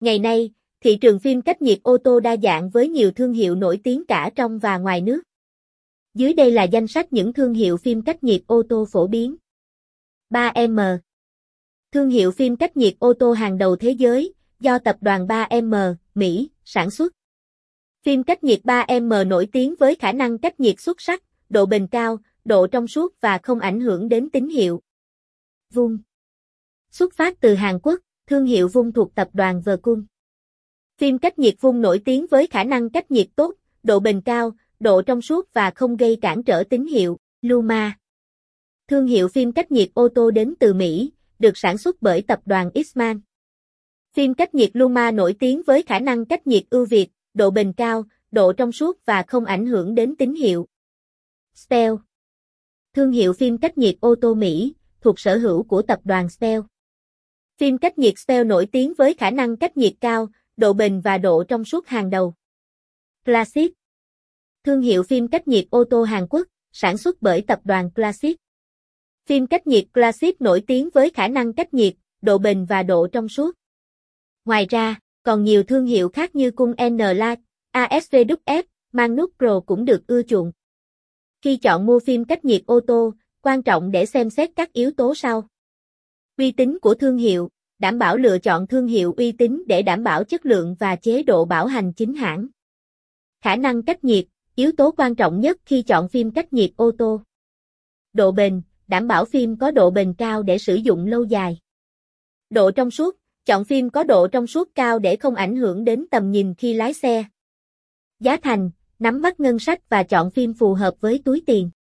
Ngày nay, thị trường phim cách nhiệt ô tô đa dạng với nhiều thương hiệu nổi tiếng cả trong và ngoài nước. Dưới đây là danh sách những thương hiệu phim cách nhiệt ô tô phổ biến. 3M Thương hiệu phim cách nhiệt ô tô hàng đầu thế giới, do tập đoàn 3M, Mỹ, sản xuất. Phim cách nhiệt 3M nổi tiếng với khả năng cách nhiệt xuất sắc, độ bền cao, độ trong suốt và không ảnh hưởng đến tín hiệu. Vung Xuất phát từ Hàn Quốc, thương hiệu Vung thuộc tập đoàn vercun. Phim cách nhiệt Vung nổi tiếng với khả năng cách nhiệt tốt, độ bền cao, độ trong suốt và không gây cản trở tín hiệu. Luma Thương hiệu phim cách nhiệt ô tô đến từ Mỹ, được sản xuất bởi tập đoàn Eastman. Phim cách nhiệt Luma nổi tiếng với khả năng cách nhiệt ưu việt, độ bền cao, độ trong suốt và không ảnh hưởng đến tín hiệu. Stell Thương hiệu phim cách nhiệt ô tô Mỹ, thuộc sở hữu của tập đoàn Stell. Phim cách nhiệt Spell nổi tiếng với khả năng cách nhiệt cao, độ bền và độ trong suốt hàng đầu. Classic Thương hiệu phim cách nhiệt ô tô Hàn Quốc, sản xuất bởi tập đoàn Classic. Phim cách nhiệt Classic nổi tiếng với khả năng cách nhiệt, độ bền và độ trong suốt. Ngoài ra, còn nhiều thương hiệu khác như cung N-Light, ASVWF, Magnus Pro cũng được ưa chuộng. Khi chọn mua phim cách nhiệt ô tô, quan trọng để xem xét các yếu tố sau. Uy tín của thương hiệu, đảm bảo lựa chọn thương hiệu uy tín để đảm bảo chất lượng và chế độ bảo hành chính hãng. Khả năng cách nhiệt, yếu tố quan trọng nhất khi chọn phim cách nhiệt ô tô. Độ bền, đảm bảo phim có độ bền cao để sử dụng lâu dài. Độ trong suốt, chọn phim có độ trong suốt cao để không ảnh hưởng đến tầm nhìn khi lái xe. Giá thành, nắm bắt ngân sách và chọn phim phù hợp với túi tiền.